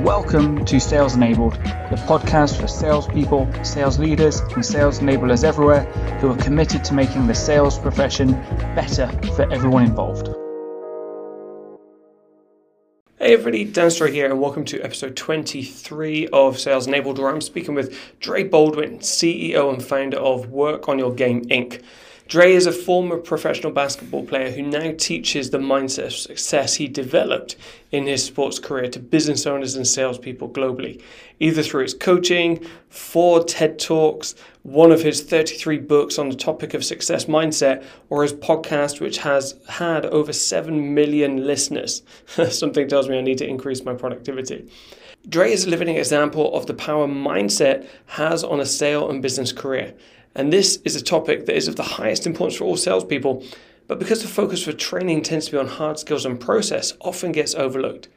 Welcome to Sales Enabled, the podcast for salespeople, sales leaders, and sales enablers everywhere who are committed to making the sales profession better for everyone involved. Hey everybody, Dan Storey here, and welcome to episode 23 of Sales Enabled, where I'm speaking with Dre Baldwin, CEO and founder of Work on Your Game Inc. Dre is a former professional basketball player who now teaches the mindset of success he developed in his sports career to business owners and salespeople globally, either through his coaching, four TED Talks, one of his 33 books on the topic of success mindset, or his podcast, which has had over 7 million listeners. Something tells me I need to increase my productivity. Dre is a living example of the power mindset has on a sale and business career. And this is a topic that is of the highest importance for all salespeople, but because the focus for training tends to be on hard skills and process, often gets overlooked.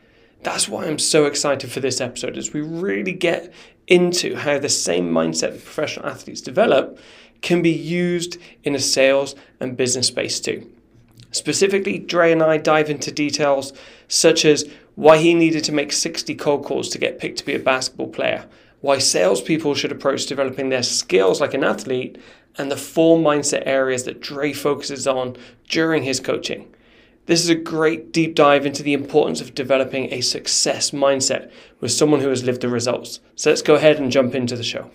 That's why I'm so excited for this episode as we really get into how the same mindset that professional athletes develop can be used in a sales and business space too. Specifically, Dre and I dive into details such as why he needed to make 60 cold calls to get picked to be a basketball player, why salespeople should approach developing their skills like an athlete, and the four mindset areas that Dre focuses on during his coaching. This is a great deep dive into the importance of developing a success mindset with someone who has lived the results. So let's go ahead and jump into the show.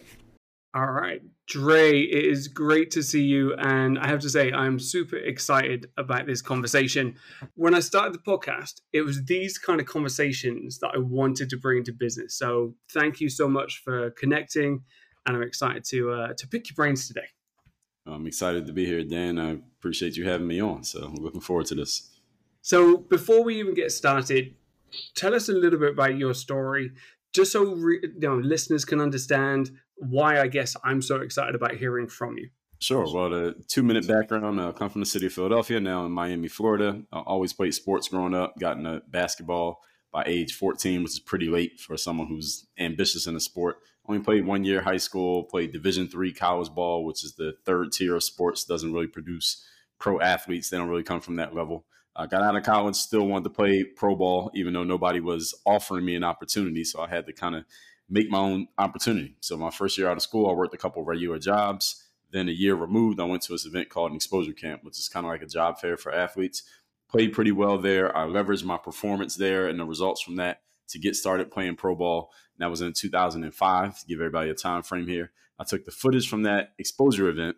All right. Dre, it is great to see you. And I have to say, I'm super excited about this conversation. When I started the podcast, it was these kind of conversations that I wanted to bring into business. So thank you so much for connecting. And I'm excited to, uh, to pick your brains today. I'm excited to be here, Dan. I appreciate you having me on. So I'm looking forward to this. So before we even get started, tell us a little bit about your story just so re- you know listeners can understand why I guess I'm so excited about hearing from you. Sure. Well, uh, the two minute background. I come from the city of Philadelphia, now in Miami, Florida. I always played sports growing up. Got into basketball by age 14, which is pretty late for someone who's ambitious in a sport. Only played one year high school. Played Division three college ball, which is the third tier of sports. Doesn't really produce pro athletes. They don't really come from that level. I got out of college, still wanted to play pro ball, even though nobody was offering me an opportunity. So I had to kind of make my own opportunity. So my first year out of school, I worked a couple regular jobs. Then a year removed, I went to this event called an exposure camp, which is kind of like a job fair for athletes. Played pretty well there. I leveraged my performance there and the results from that to get started playing pro ball. And that was in 2005. To give everybody a time frame here, I took the footage from that exposure event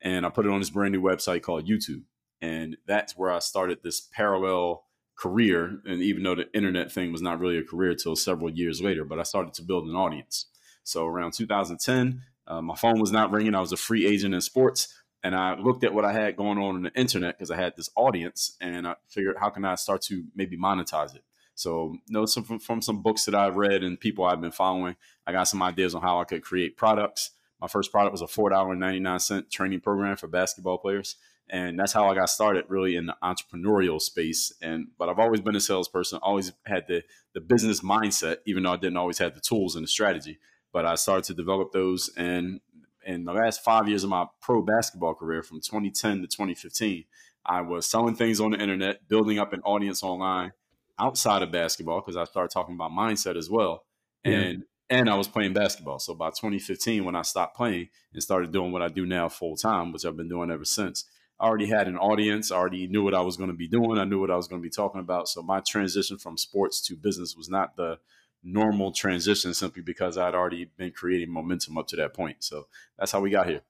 and I put it on this brand new website called YouTube. And that's where I started this parallel career. And even though the internet thing was not really a career until several years later, but I started to build an audience. So around 2010, uh, my phone was not ringing. I was a free agent in sports. And I looked at what I had going on in the internet because I had this audience and I figured, how can I start to maybe monetize it? So, you know, some, from, from some books that I've read and people I've been following, I got some ideas on how I could create products. My first product was a $4.99 training program for basketball players and that's how I got started really in the entrepreneurial space. And but I've always been a salesperson, always had the the business mindset, even though I didn't always have the tools and the strategy. But I started to develop those, and in the last five years of my pro basketball career, from 2010 to 2015, I was selling things on the internet, building up an audience online outside of basketball because I started talking about mindset as well, yeah. and and I was playing basketball. So by 2015, when I stopped playing and started doing what I do now full time, which I've been doing ever since, I already had an audience. I already knew what I was going to be doing. I knew what I was going to be talking about. So my transition from sports to business was not the normal transition simply because I'd already been creating momentum up to that point. So that's how we got here.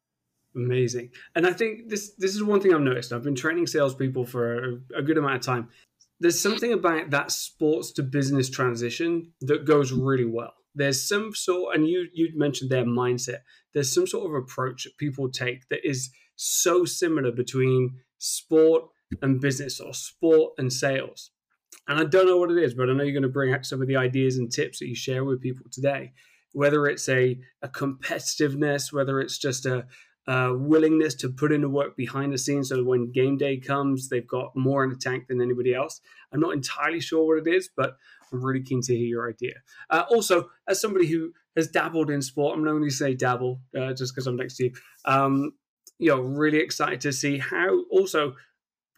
Amazing. And I think this this is one thing I've noticed. I've been training salespeople for a, a good amount of time. There's something about that sports to business transition that goes really well. There's some sort, and you you mentioned their mindset. There's some sort of approach that people take that is so similar between sport and business or sport and sales. And I don't know what it is, but I know you're going to bring out some of the ideas and tips that you share with people today. Whether it's a, a competitiveness, whether it's just a, a willingness to put in the work behind the scenes so when game day comes, they've got more in the tank than anybody else. I'm not entirely sure what it is, but I'm really keen to hear your idea. Uh, also, as somebody who has dabbled in sport, I'm going to say dabble uh, just because I'm next to you. Um, you know really excited to see how also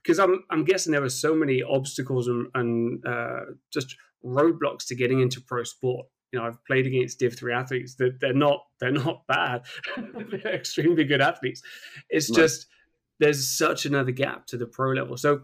because I'm I'm guessing there were so many obstacles and, and uh, just roadblocks to getting into pro sport. You know, I've played against Div three athletes. That they're, they're not they're not bad. they're extremely good athletes. It's right. just there's such another gap to the pro level. So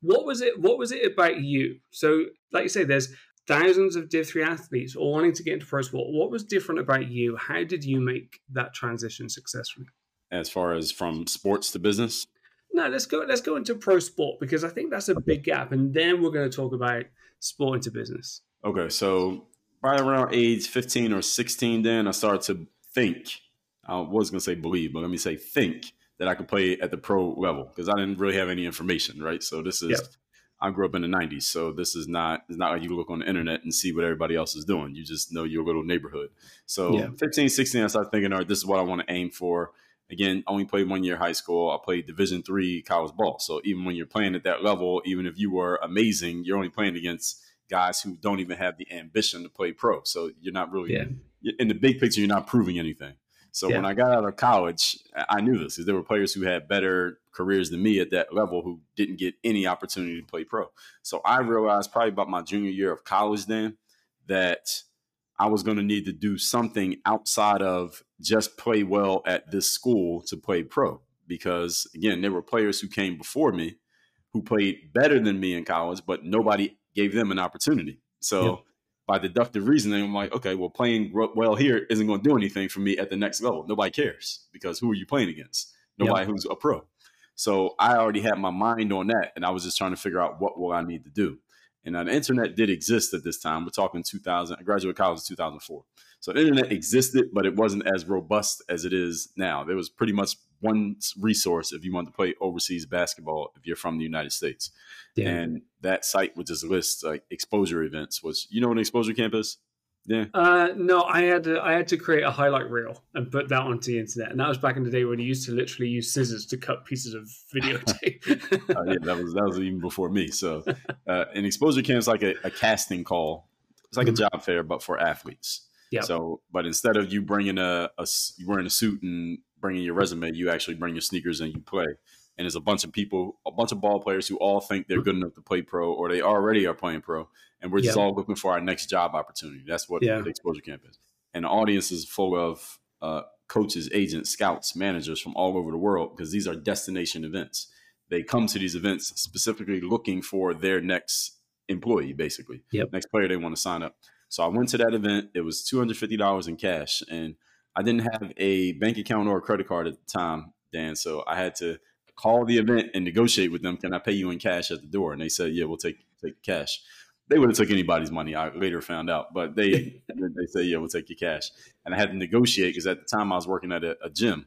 what was it? What was it about you? So, like you say, there's thousands of Div 3 athletes all wanting to get into pro sport. What was different about you? How did you make that transition successfully? As far as from sports to business? No, let's go let's go into pro sport because I think that's a big gap. And then we're going to talk about sport into business. Okay. So right around age 15 or 16, then I started to think. I was going to say believe, but let me say think that I could play at the pro level because I didn't really have any information, right? So this is yep. I grew up in the 90s, so this is not it's not like you look on the internet and see what everybody else is doing. You just know your little neighborhood. So yeah. 15, 16, I started thinking, all right, this is what I want to aim for. Again, only played one year high school. I played Division three college ball. So even when you're playing at that level, even if you were amazing, you're only playing against guys who don't even have the ambition to play pro. So you're not really yeah. in the big picture. You're not proving anything. So yeah. when I got out of college, I knew this because there were players who had better careers than me at that level who didn't get any opportunity to play pro. So I realized probably about my junior year of college then that I was going to need to do something outside of just play well at this school to play pro. Because again, there were players who came before me who played better than me in college, but nobody gave them an opportunity. So by deductive reasoning, I'm like, okay, well, playing well here isn't going to do anything for me at the next level. Nobody cares because who are you playing against? Nobody yep. who's a pro. So I already had my mind on that, and I was just trying to figure out what will I need to do. And the internet did exist at this time. We're talking 2000. I graduated college in 2004. So the internet existed, but it wasn't as robust as it is now. There was pretty much one resource if you want to play overseas basketball if you're from the United States. Yeah. And that site would just list like exposure events. Was you know what an exposure camp is? Yeah. Uh, no, I had to I had to create a highlight reel and put that onto the internet, and that was back in the day when you used to literally use scissors to cut pieces of videotape. uh, yeah, that was that was even before me. So, uh, an exposure camp is like a, a casting call. It's like mm-hmm. a job fair, but for athletes. Yeah. So, but instead of you bringing a, a you wearing a suit and bringing your resume, you actually bring your sneakers and you play. And there's a bunch of people, a bunch of ball players who all think they're good enough to play pro, or they already are playing pro, and we're just all looking for our next job opportunity. That's what yeah. the exposure camp is. And the audience is full of uh, coaches, agents, scouts, managers from all over the world because these are destination events. They come to these events specifically looking for their next employee, basically, yep. next player they want to sign up. So I went to that event. It was two hundred fifty dollars in cash, and I didn't have a bank account or a credit card at the time, Dan. So I had to call the event and negotiate with them. Can I pay you in cash at the door? And they said, yeah, we'll take take cash. They would have took anybody's money. I later found out, but they they say, yeah, we'll take your cash. And I had to negotiate because at the time I was working at a, a gym,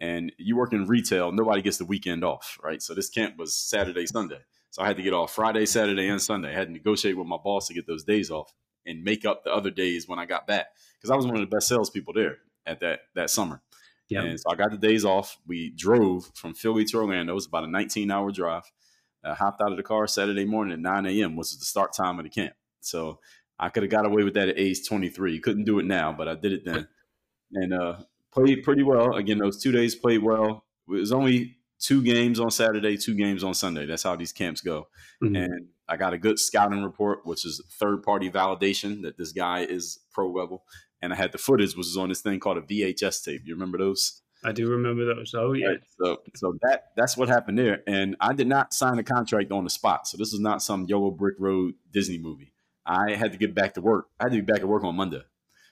and you work in retail, nobody gets the weekend off, right? So this camp was Saturday, Sunday. So I had to get off Friday, Saturday, and Sunday. I had to negotiate with my boss to get those days off and make up the other days when I got back because I was one of the best salespeople there at that that summer. Yeah. And so I got the days off. We drove from Philly to Orlando. It was about a 19 hour drive. I hopped out of the car Saturday morning at 9 a.m., which was the start time of the camp. So I could have got away with that at age 23. Couldn't do it now, but I did it then. And uh, played pretty well. Again, those two days played well. It was only two games on Saturday, two games on Sunday. That's how these camps go. Mm-hmm. And I got a good scouting report, which is third party validation that this guy is pro level and I had the footage, which is on this thing called a VHS tape. You remember those? I do remember those. Oh yeah. Right. So so that that's what happened there. And I did not sign a contract on the spot. So this is not some yellow brick road Disney movie. I had to get back to work. I had to be back at work on Monday.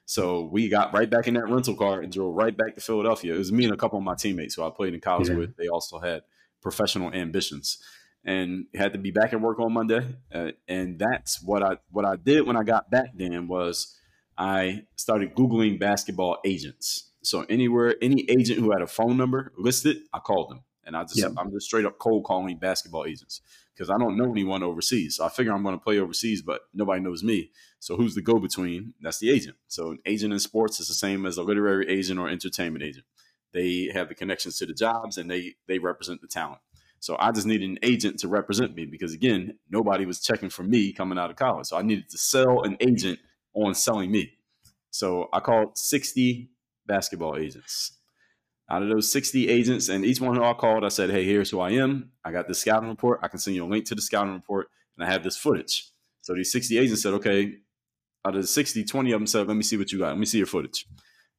So we got right back in that rental car and drove right back to Philadelphia. It was me and a couple of my teammates who I played in college yeah. with. They also had professional ambitions and had to be back at work on Monday. Uh, and that's what I what I did when I got back. Then was I started Googling basketball agents. So anywhere, any agent who had a phone number listed, I called them. And I just, yep. I'm just straight up cold calling basketball agents because I don't know anyone overseas. So I figure I'm going to play overseas, but nobody knows me. So who's the go between? That's the agent. So an agent in sports is the same as a literary agent or entertainment agent. They have the connections to the jobs and they they represent the talent. So I just needed an agent to represent me because again, nobody was checking for me coming out of college. So I needed to sell an agent on selling me. So I called 60 basketball agents. Out of those 60 agents, and each one who I called, I said, Hey, here's who I am. I got the scouting report. I can send you a link to the scouting report, and I have this footage. So these 60 agents said, okay, out of the 60, 20 of them said, let me see what you got. Let me see your footage.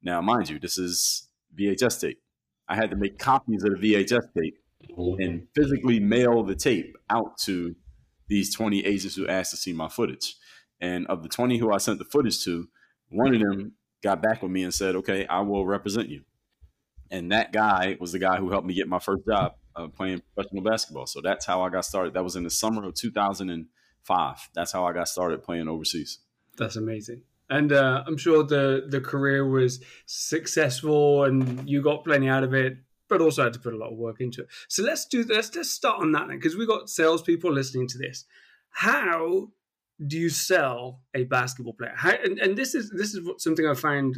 Now, mind you, this is VHS tape. I had to make copies of the VHS tape and physically mail the tape out to these 20 agents who asked to see my footage. And of the 20 who I sent the footage to, one of them got back with me and said, okay, I will represent you. And that guy was the guy who helped me get my first job uh, playing professional basketball. So that's how I got started. That was in the summer of 2005. That's how I got started playing overseas. That's amazing. And uh, I'm sure the the career was successful, and you got plenty out of it, but also had to put a lot of work into it. So let's do let's just start on that then, because we've got salespeople listening to this. How do you sell a basketball player? How, and, and this is this is something I find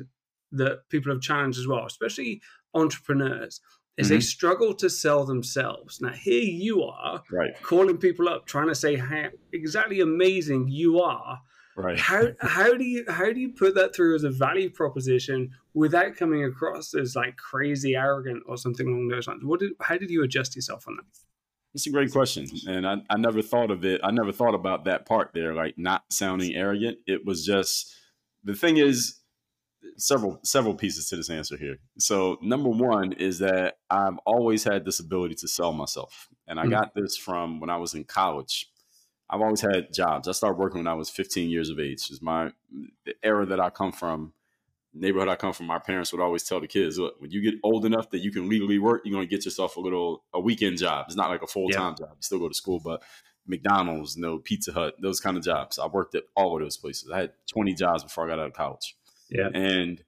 that people have challenged as well, especially entrepreneurs, is mm-hmm. they struggle to sell themselves. Now here you are, right. calling people up, trying to say how exactly amazing you are Right. How how do you how do you put that through as a value proposition without coming across as like crazy arrogant or something along those lines? What did how did you adjust yourself on that? It's a great question, and I, I never thought of it. I never thought about that part there, like not sounding arrogant. It was just the thing is several several pieces to this answer here. So number one is that I've always had this ability to sell myself, and I mm-hmm. got this from when I was in college. I've always had jobs. I started working when I was 15 years of age. Is my the era that I come from, neighborhood I come from. My parents would always tell the kids, "Look, when you get old enough that you can legally work, you're going to get yourself a little a weekend job. It's not like a full time yeah. job. You still go to school, but McDonald's, no Pizza Hut, those kind of jobs. I worked at all of those places. I had 20 jobs before I got out of college. Yeah, and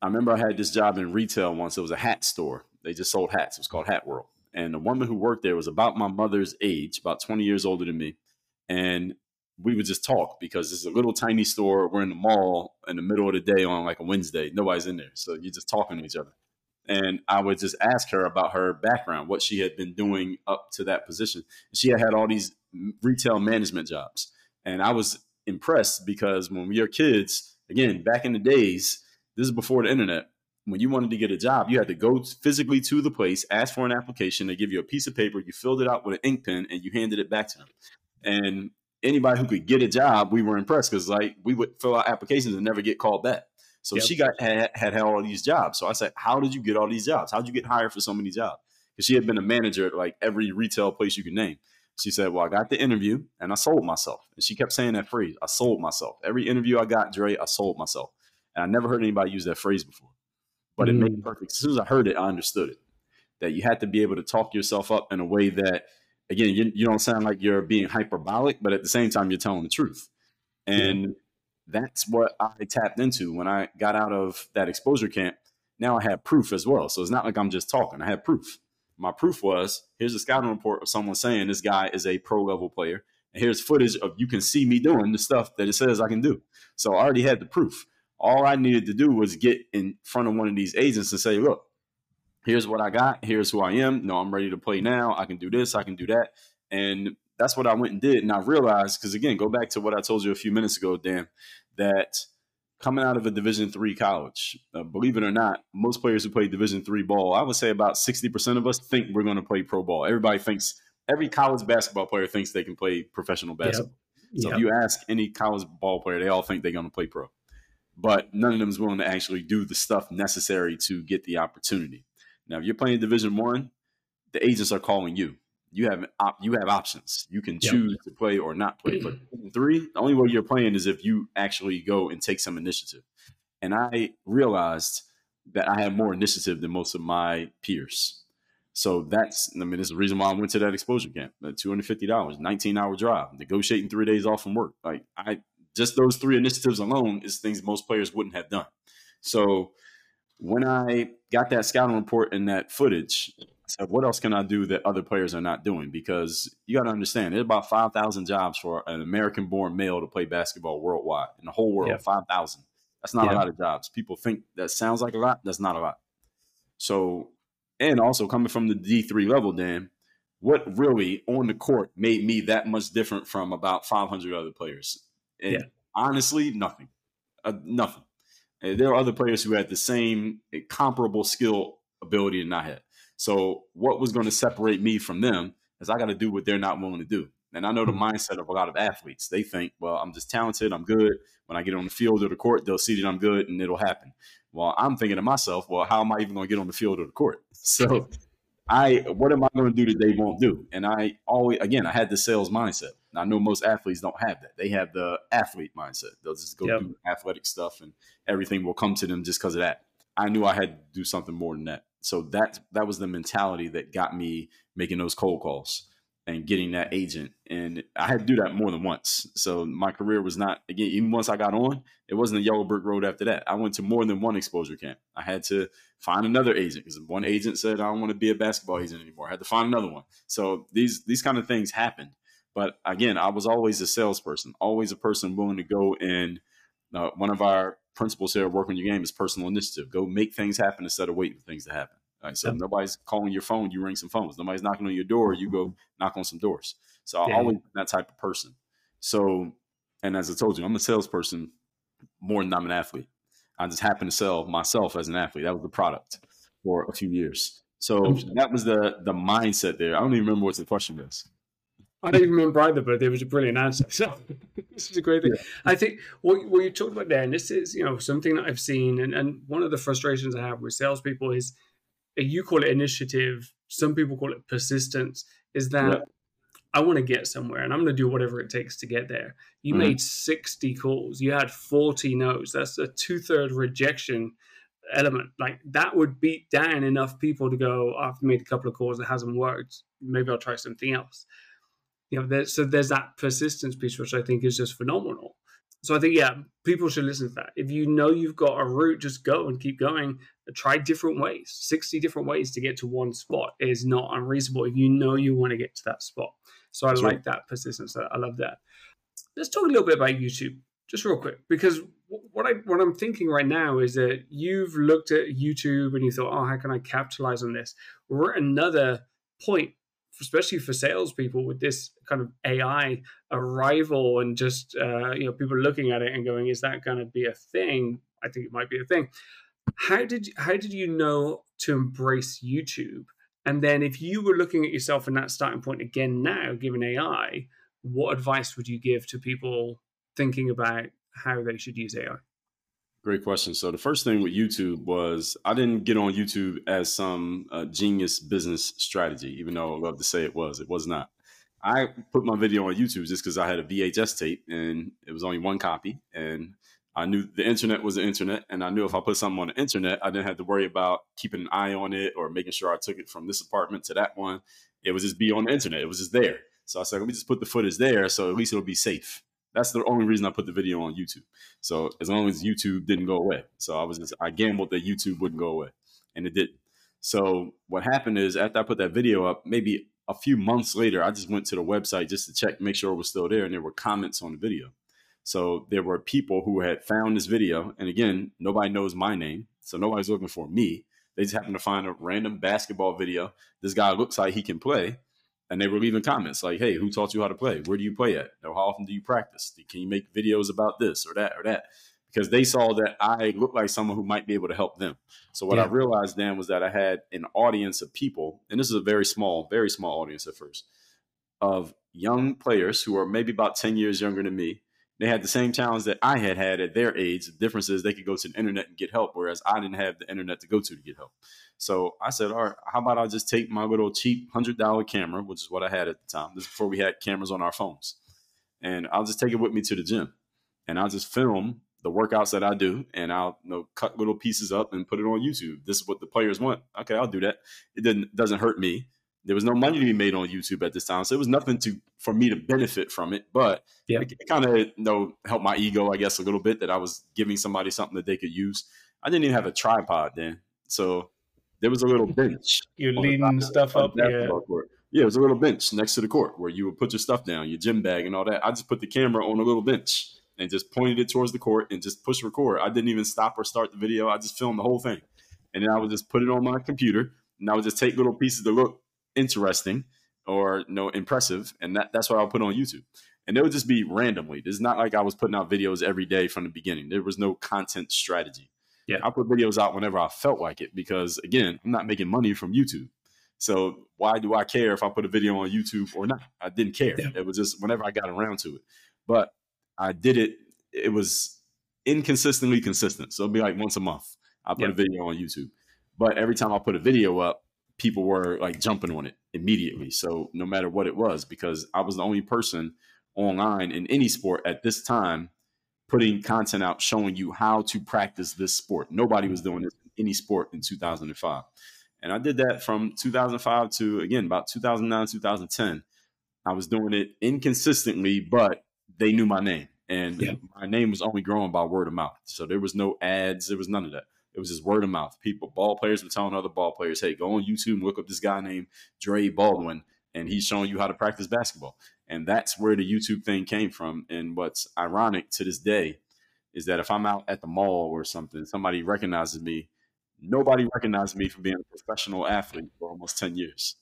I remember I had this job in retail once. It was a hat store. They just sold hats. It was called Hat World. And the woman who worked there was about my mother's age, about 20 years older than me and we would just talk because it's a little tiny store. We're in the mall in the middle of the day on like a Wednesday. Nobody's in there. So you're just talking to each other. And I would just ask her about her background, what she had been doing up to that position. She had had all these retail management jobs. And I was impressed because when we were kids, again, back in the days, this is before the internet. When you wanted to get a job, you had to go physically to the place, ask for an application. They give you a piece of paper, you filled it out with an ink pen, and you handed it back to them. And anybody who could get a job, we were impressed because like we would fill out applications and never get called back. So yep. she got had, had had all these jobs. So I said, "How did you get all these jobs? How did you get hired for so many jobs?" Because she had been a manager at like every retail place you could name. She said, "Well, I got the interview and I sold myself." And she kept saying that phrase, "I sold myself." Every interview I got, Dre, I sold myself. And I never heard anybody use that phrase before. But mm. it made mm. perfect. As soon as I heard it, I understood it. That you had to be able to talk yourself up in a way that again, you, you don't sound like you're being hyperbolic, but at the same time, you're telling the truth. And yeah. that's what I tapped into when I got out of that exposure camp. Now I have proof as well. So it's not like I'm just talking, I have proof. My proof was here's a scouting report of someone saying this guy is a pro level player. And here's footage of you can see me doing the stuff that it says I can do. So I already had the proof. All I needed to do was get in front of one of these agents and say, look, here's what I got, here's who I am. No, I'm ready to play now. I can do this, I can do that. And that's what I went and did. And I realized, because again, go back to what I told you a few minutes ago, Dan, that coming out of a Division three college, uh, believe it or not, most players who play Division three ball, I would say about 60% of us think we're going to play pro ball. Everybody thinks, every college basketball player thinks they can play professional basketball. Yep. So yep. if you ask any college ball player, they all think they're going to play pro. But none of them is willing to actually do the stuff necessary to get the opportunity. Now, if you're playing Division One, the agents are calling you. You have op- you have options. You can choose yep. to play or not play. But three, the only way you're playing is if you actually go and take some initiative. And I realized that I had more initiative than most of my peers. So that's, I mean, it's the reason why I went to that exposure camp. $250, 19 hour drive, negotiating three days off from work. Like I, just those three initiatives alone is things most players wouldn't have done. So when I got that scouting report and that footage, I said, what else can I do that other players are not doing? Because you got to understand, there's about 5,000 jobs for an American born male to play basketball worldwide in the whole world, yeah. 5,000. That's not yeah. a lot of jobs. People think that sounds like a lot. That's not a lot. So, and also coming from the D3 level, Dan, what really on the court made me that much different from about 500 other players? And yeah. honestly, nothing. Uh, nothing. And there are other players who had the same comparable skill ability than I had. So what was going to separate me from them is I got to do what they're not willing to do. And I know the hmm. mindset of a lot of athletes. They think, well, I'm just talented, I'm good. When I get on the field or the court, they'll see that I'm good and it'll happen. Well, I'm thinking to myself, well, how am I even going to get on the field or the court? So I what am I going to do that they won't do? And I always again, I had the sales mindset. I know most athletes don't have that. They have the athlete mindset. They'll just go yep. do athletic stuff and everything will come to them just because of that. I knew I had to do something more than that. So that that was the mentality that got me making those cold calls and getting that agent. And I had to do that more than once. So my career was not again, even once I got on, it wasn't a yellow brick road after that. I went to more than one exposure camp. I had to find another agent because one agent said I don't want to be a basketball agent anymore. I had to find another one. So these these kind of things happen. But again, I was always a salesperson, always a person willing to go and uh, one of our principles here, work on your game, is personal initiative. Go make things happen instead of waiting for things to happen. Right. So yep. nobody's calling your phone, you ring some phones. Nobody's knocking on your door, you go knock on some doors. So i always that type of person. So, and as I told you, I'm a salesperson more than I'm an athlete. I just happen to sell myself as an athlete. That was the product for a few years. So that was the the mindset there. I don't even remember what the question was. I don't even remember either, but it was a brilliant answer. So this is a great thing. Yeah. I think what, what you talked about there, and this is you know something that I've seen, and, and one of the frustrations I have with salespeople is you call it initiative, some people call it persistence, is that yeah. I want to get somewhere and I'm going to do whatever it takes to get there. You mm-hmm. made 60 calls, you had 40 no's. That's a two third rejection element. Like that would beat down enough people to go, oh, I've made a couple of calls, it hasn't worked. Maybe I'll try something else. You know, there's, so there's that persistence piece, which I think is just phenomenal. So I think, yeah, people should listen to that. If you know you've got a route, just go and keep going. Try different ways. 60 different ways to get to one spot is not unreasonable if you know you want to get to that spot. So I That's like right. that persistence. I love that. Let's talk a little bit about YouTube, just real quick, because what I what I'm thinking right now is that you've looked at YouTube and you thought, oh, how can I capitalize on this? We're at another point especially for salespeople with this kind of AI arrival and just uh, you know people looking at it and going, is that going to be a thing? I think it might be a thing. How did how did you know to embrace YouTube? And then if you were looking at yourself in that starting point again now, given AI, what advice would you give to people thinking about how they should use AI? Great question. So the first thing with YouTube was I didn't get on YouTube as some uh, genius business strategy, even though I love to say it was. It was not. I put my video on YouTube just because I had a VHS tape and it was only one copy, and I knew the internet was the internet, and I knew if I put something on the internet, I didn't have to worry about keeping an eye on it or making sure I took it from this apartment to that one. It was just be on the internet. It was just there. So I said, let me just put the footage there, so at least it'll be safe. That's the only reason I put the video on YouTube. So as long as YouTube didn't go away, so I was just I gambled that YouTube wouldn't go away, and it didn't. So what happened is after I put that video up, maybe a few months later, I just went to the website just to check, make sure it was still there, and there were comments on the video. So there were people who had found this video, and again, nobody knows my name, so nobody's looking for me. They just happened to find a random basketball video. This guy looks like he can play, and they were leaving comments like, "Hey, who taught you how to play? Where do you play at? How often do you practice? Can you make videos about this or that or that?" Because they saw that I looked like someone who might be able to help them. So what yeah. I realized then was that I had an audience of people, and this is a very small, very small audience at first, of young players who are maybe about ten years younger than me. They had the same challenge that I had had at their age. The difference is they could go to the internet and get help, whereas I didn't have the internet to go to to get help. So I said, all right, how about I just take my little cheap hundred dollar camera, which is what I had at the time. This is before we had cameras on our phones, and I'll just take it with me to the gym, and I'll just film the workouts that I do, and I'll you know, cut little pieces up and put it on YouTube. This is what the players want. Okay, I'll do that. It didn't doesn't hurt me. There was no money to be made on YouTube at this time, so it was nothing to for me to benefit from it. But yeah. it, it kind of you know helped my ego, I guess, a little bit that I was giving somebody something that they could use. I didn't even have a tripod then, so there was a little bench. You're leading stuff up. Yeah. Court. yeah, it was a little bench next to the court where you would put your stuff down, your gym bag and all that. I just put the camera on a little bench and just pointed it towards the court and just push record. I didn't even stop or start the video. I just filmed the whole thing. And then I would just put it on my computer and I would just take little pieces to look interesting or you know impressive. And that, that's what I'll put on YouTube. And it would just be randomly. It's not like I was putting out videos every day from the beginning. There was no content strategy. Yeah. I put videos out whenever I felt like it because again, I'm not making money from YouTube. So why do I care if I put a video on YouTube or not? I didn't care. Yeah. It was just whenever I got around to it. But I did it. It was inconsistently consistent. So it'd be like once a month. I put Yeah. a video on YouTube. But every time I put a video up, people were like jumping on it immediately. So no matter what it was, because I was the only person online in any sport at this time putting content out showing you how to practice this sport. Nobody was doing this in any sport in 2005. And I did that from 2005 to again about 2009, 2010. I was doing it inconsistently, but they knew my name. And Yeah. my name was only growing by word of mouth. So there was no ads, there was none of that. It was just word of mouth. People, ball players were telling other ball players, hey, go on YouTube and look up this guy named Dre Baldwin, and he's showing you how to practice basketball. And that's where the YouTube thing came from. And what's ironic to this day is that if I'm out at the mall or something, somebody recognizes me, nobody recognized me for being a professional athlete for almost 10 years.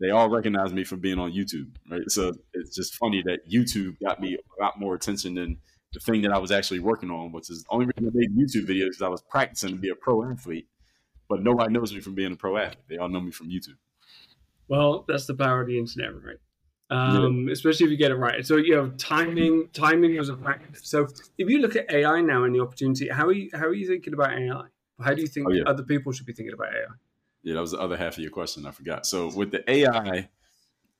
They all recognize me for being on YouTube, right? So it's just funny that YouTube got me a lot more attention than the thing that I was actually working on, which is the only reason I made YouTube videos because I was practicing to be a pro athlete. But nobody knows me from being a pro athlete. They all know me from YouTube. Well, that's the power of the internet, right? Um, Especially if you get it right. So you know, timing, timing was a factor. So if you look at AI now and the opportunity, how are you how are you thinking about AI? How do you think Oh, yeah. other people should be thinking about AI? Yeah, that was the other half of your question. I forgot. So with the AI,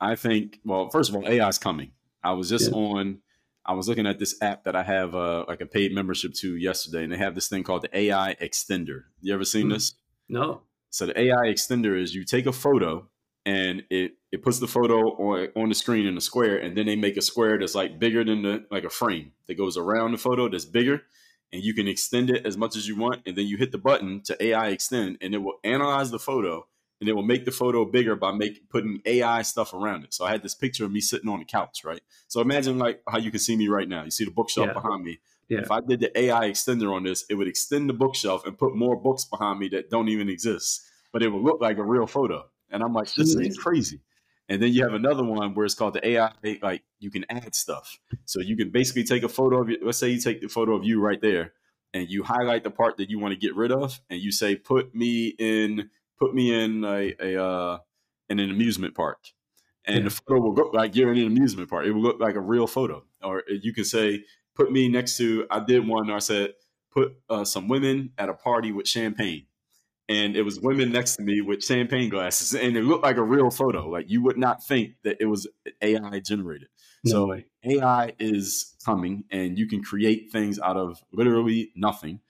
I think well, first of all, AI is coming. I was just Yeah. on. I was looking at this app that I have uh, like a paid membership to yesterday, and they have this thing called the AI Extender. You ever seen Hmm. this? No. So the AI Extender is you take a photo and it it puts the photo on on the screen in a square, and then they make a square that's like bigger than the like a frame that goes around the photo that's bigger, and you can extend it as much as you want, and then you hit the button to AI extend, and it will analyze the photo, and it will make the photo bigger by make putting AI stuff around it. So I had this picture of me sitting on the couch, right? So imagine like how you can see me right now. You see the bookshelf Yeah. behind me. Yeah. If I did the AI extender on this, it would extend the bookshelf and put more books behind me that don't even exist, but it would look like a real photo. And I'm like, this is crazy. And then you have another one where it's called the AI, like you can add stuff. So you can basically take a photo of you. Let's say you take the photo of you right there and you highlight the part that you want to get rid of and you say, put me in, put me in a, a uh, in an amusement park. And Yeah. the photo will look like you're in an amusement park. It will look like a real photo. Or you can say, put me next to, I did one where I said, put uh, some women at a party with champagne. And it was women next to me with champagne glasses, and it looked like a real photo. Like you would not think that it was AI generated. No So way. AI is coming, and you can create things out of literally nothing.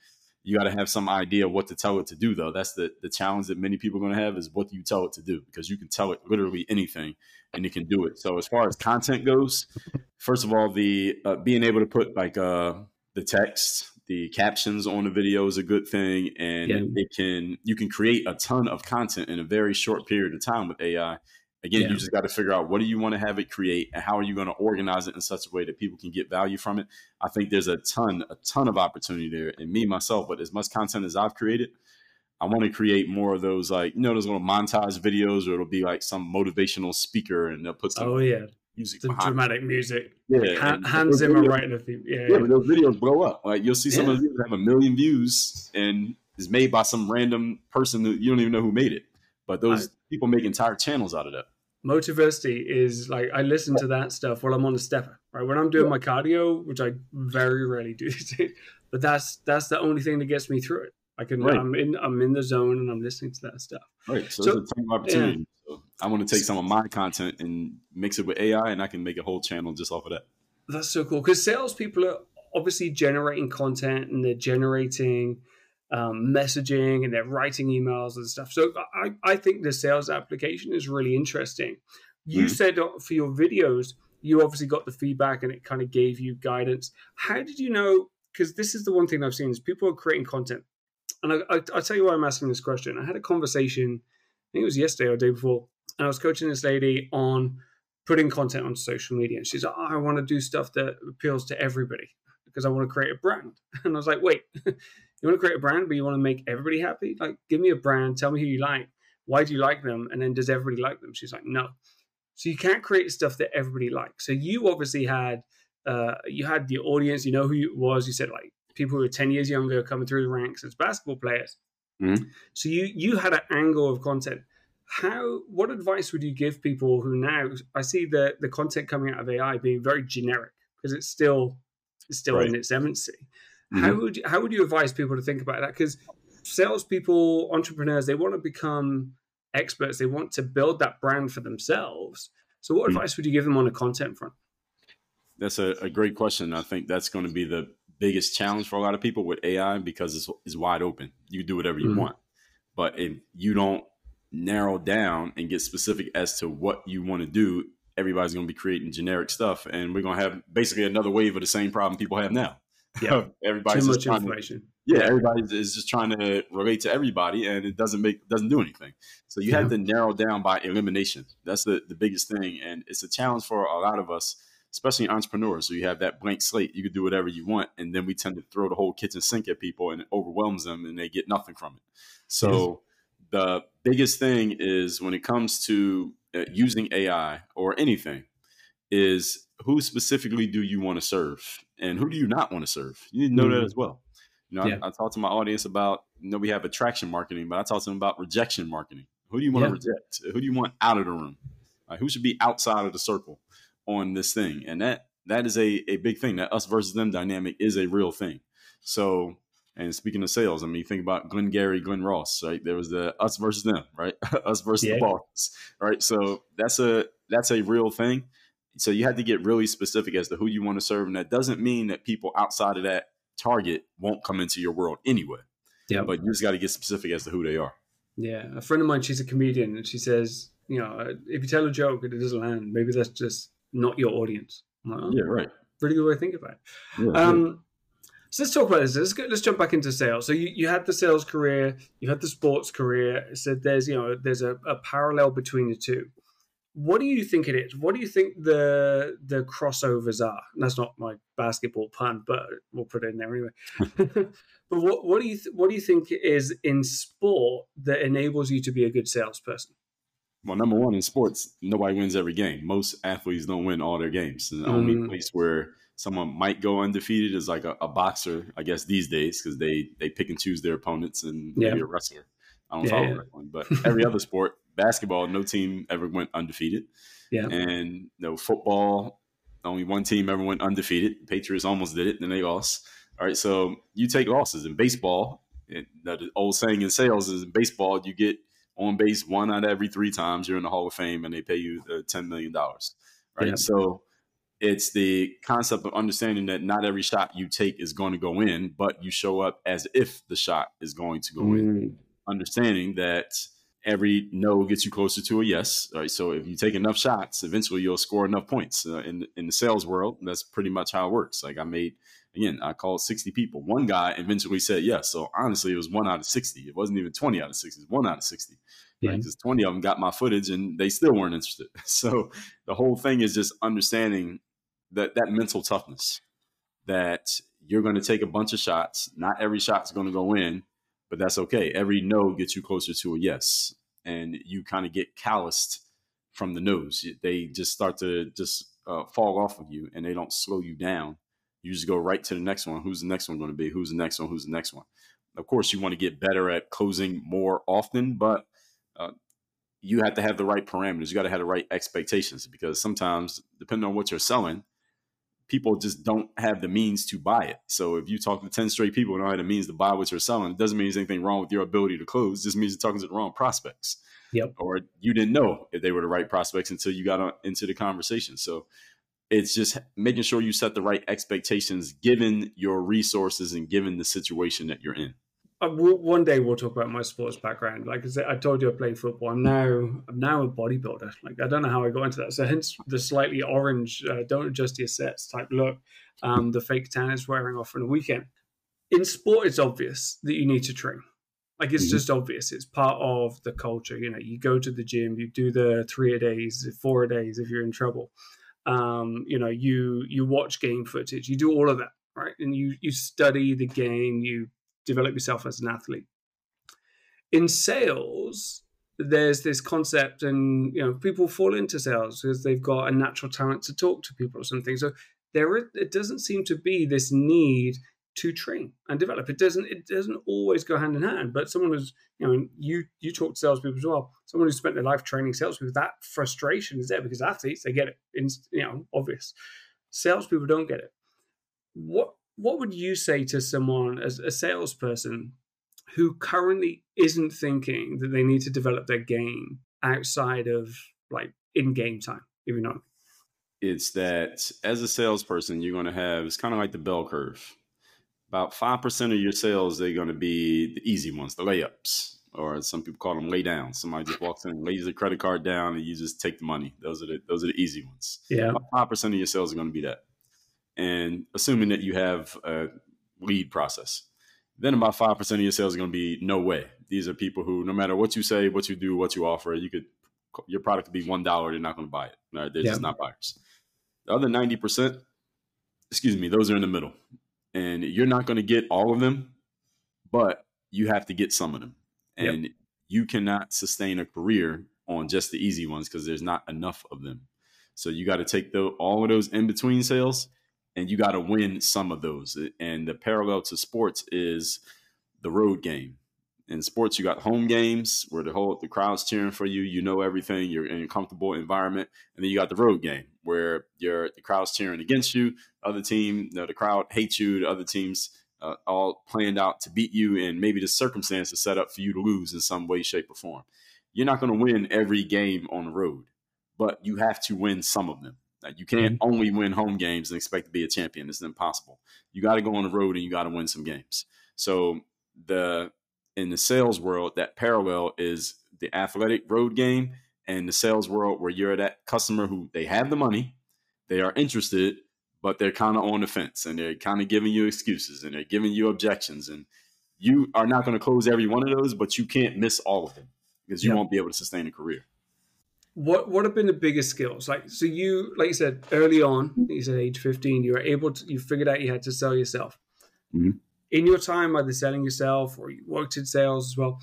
You got to have some idea what to tell it to do, though. That's the the challenge that many people are going to have is what do you tell it to do? Because you can tell it literally anything, and it can do it. So as far as content goes, first of all, the uh, being able to put like uh, the text, the captions on the video is a good thing, and Yeah. it can you can create a ton of content in a very short period of time with AI. Again, Yeah. you just got to figure out what do you want to have it create, and how are you going to organize it in such a way that people can get value from it. I think there's a ton, a ton of opportunity there. And me myself, but as much content as I've created, I want to create more of those like you know those little montage videos, or it'll be like some motivational speaker, and they'll put some Oh yeah, music the behind. it. dramatic music. Yeah, Ha- and Hans Zimmer writing the theme. Yeah, yeah, those videos blow up. Like you'll see some Yeah. of videos have a million views and is made by some random person that you don't even know who made it. But those people make entire channels out of that. Motiversity is like I listen to that stuff while I'm on the stepper. Right when I'm doing my cardio, which I very rarely do, but that's that's the only thing that gets me through it. I can Right. I'm in I'm in the zone and I'm listening to that stuff. Right. So, So- there's a ton of opportunity. So I want to take some of my content and mix it with AI, and I can make a whole channel just off of that. That's so cool because salespeople are obviously generating content and they're generating um, messaging and they're writing emails and stuff. So I, I think the sales application is really interesting. You Mhm. said for your videos, you obviously got the feedback and it kind of gave you guidance. How did you know? Because this is the one thing I've seen is people are creating content. And I, I, I'll tell you why I'm asking this question. I had a conversation, I think it was yesterday or the day before, and I was coaching this lady on putting content on social media. And she's like, oh, I want to do stuff that appeals to everybody because I want to create a brand. And I was like, wait, you want to create a brand, but you want to make everybody happy? Like, give me a brand, tell me who you like. Why do you like them? And then does everybody like them? She's like, no. So you can't create stuff that everybody likes. So you obviously had uh, you had the audience, you know who it was. You said like people who are 10 years younger coming through the ranks as basketball players. Mhm. So you you had an angle of content. how what advice would you give people who now I see the the content coming out of AI being very generic because it's still it's still right. in its infancy. Mm-hmm. How would you, how would you advise people to think about that? Because salespeople, entrepreneurs, they want to become experts. They want to build that brand for themselves. So, what mm-hmm. advice would you give them on the content front? That's a, a great question. I think that's going to be the biggest challenge for a lot of people with AI because it's, it's wide open. You do whatever you mm-hmm. want. But if you don't narrow down and get specific as to what you want to do, everybody's going to be creating generic stuff, and we're going to have basically another wave of the same problem people have now. Yeah, everybody's too much information. To, yeah, everybody is just trying to relate to everybody, and it doesn't make doesn't do anything. So you yeah. have to narrow down by elimination. That's the the biggest thing, and it's a challenge for a lot of us especially entrepreneurs. So you have that blank slate, you can do whatever you want. And then we tend to throw the whole kitchen sink at people and it overwhelms them and they get nothing from it. So the biggest thing is when it comes to uh, using AI or anything is who specifically do you want to serve and who do you not want to serve? You need to know mm-hmm. that as well. You know, yeah. I, I talk to my audience about, you know, we have attraction marketing, but I talk to them about rejection marketing. Who do you want yeah. to reject? Who do you want out of the room? Like, who should be outside of the circle on this thing? And that that is a, a big thing. That us versus them dynamic is a real thing. So and speaking of sales, I mean, think about Glengarry, Glen Ross, right? There was the us versus them, right? us versus yeah. the boss, right? So that's a that's a real thing. So you have to get really specific as to who you want to serve, and that doesn't mean that people outside of that target won't come into your world anyway. Yeah, but you just got to get specific as to who they are. Yeah, a friend of mine, she's a comedian, and she says, you know, if you tell a joke and it doesn't land, maybe that's just not your audience. Like, oh, yeah, right. Really good way to think about it. Yeah, um, so let's talk about this. Let's, go, let's jump back into sales. So you, you had the sales career, you had the sports career. So there's you know there's a, a parallel between the two. What do you think it is? What do you think the the crossovers are? And that's not my basketball pun, but we'll put it in there anyway. but what what do you th- what do you think is in sport that enables you to be a good salesperson? Well, number one in sports, nobody wins every game. Most athletes don't win all their games. And the mm. only place where someone might go undefeated is like a, a boxer, I guess these days, because they they pick and choose their opponents and yeah. maybe a wrestler. I don't yeah, follow yeah. wrestling, but every other sport, basketball, no team ever went undefeated. Yeah, and you know, football, only one team ever went undefeated. Patriots almost did it, then they lost. All right, so you take losses in baseball. It, the old saying in sales is in baseball, you get on base one out of every three times you're in the Hall of Fame, and they pay you the ten million dollars. Right, yeah. so it's the concept of understanding that not every shot you take is going to go in, but you show up as if the shot is going to go mm. in. Understanding that every no gets you closer to a yes. Right. So if you take enough shots, eventually you'll score enough points. Uh, in in the sales world, that's pretty much how it works. Like I made again, I called 60 people. One guy eventually said yes. So honestly, it was one out of 60. It wasn't even 20 out of 60. It was one out of 60 yeah. because 20 of them got my footage and they still weren't interested. So the whole thing is just understanding that that mental toughness that you're going to take a bunch of shots. Not every shot's going to go in, but that's okay. Every no gets you closer to a yes, and you kind of get calloused from the nose. They just start to just uh, fall off of you, and they don't slow you down. You just go right to the next one. Who's the next one going to be? Who's the next one? Who's the next one? Of course, you want to get better at closing more often, but uh, you have to have the right parameters. You got to have the right expectations because sometimes, depending on what you're selling, people just don't have the means to buy it. So if you talk to 10 straight people and don't have the means to buy what you're selling, it doesn't mean there's anything wrong with your ability to close. It just means you're talking to the wrong prospects. Yep. Or you didn't know if they were the right prospects until you got on, into the conversation. So it's just making sure you set the right expectations given your resources and given the situation that you're in one day we'll talk about my sports background. Like I said, I told you I played football. I'm now I'm now a bodybuilder. Like I don't know how I got into that. So hence the slightly orange, uh, don't adjust your sets type look. Um, the fake tan is wearing off on the weekend. In sport, it's obvious that you need to train. Like it's mm-hmm. just obvious. It's part of the culture. You know, you go to the gym, you do the three a days, four a days if you're in trouble. Um, you know, you you watch game footage, you do all of that, right? And you you study the game, you develop yourself as an athlete. In sales, there's this concept, and you know, people fall into sales because they've got a natural talent to talk to people or something. So there, it doesn't seem to be this need to train and develop. It doesn't it doesn't always go hand in hand. But someone who's you know you you talk to salespeople as well. Someone who spent their life training salespeople, that frustration is there because athletes they get it. In, you know, obvious. Salespeople don't get it. What what would you say to someone as a salesperson who currently isn't thinking that they need to develop their game outside of like in game time, if you know? It's that as a salesperson, you're going to have it's kind of like the bell curve about 5% of your sales, they're going to be the easy ones, the layups, or some people call them lay down. Somebody just walks in, and lays a credit card down, and you just take the money. Those are the, those are the easy ones. Yeah. About 5% of your sales are going to be that. And assuming that you have a lead process, then about 5% of your sales are going to be no way. These are people who, no matter what you say, what you do, what you offer, you could, your product could be $1, they're not going to buy it. Right? They're yeah. just not buyers. The other 90%, excuse me, those are in the middle and you're not going to get all of them, but you have to get some of them. And yep. you cannot sustain a career on just the easy ones because there's not enough of them. So you got to take the, all of those in between sales and you got to win some of those. And the parallel to sports is the road game. In sports, you got home games where the whole the crowd's cheering for you. You know everything. You're in a comfortable environment, and then you got the road game where you're the crowd's cheering against you. Other team, you know, the crowd hates you. The other teams uh, all planned out to beat you, and maybe the circumstances set up for you to lose in some way, shape, or form. You're not going to win every game on the road, but you have to win some of them. Like you can't mm-hmm. only win home games and expect to be a champion. It's impossible. You got to go on the road and you got to win some games. So the in the sales world, that parallel is the athletic road game and the sales world where you're that customer who they have the money, they are interested, but they're kind of on the fence and they're kind of giving you excuses and they're giving you objections. And you are not going to close every one of those, but you can't miss all of them because you won't be able to sustain a career. What what have been the biggest skills? Like so you like you said early on, you said age 15, you were able to you figured out you had to sell yourself. Mm-hmm in your time, either selling yourself or you worked in sales as well,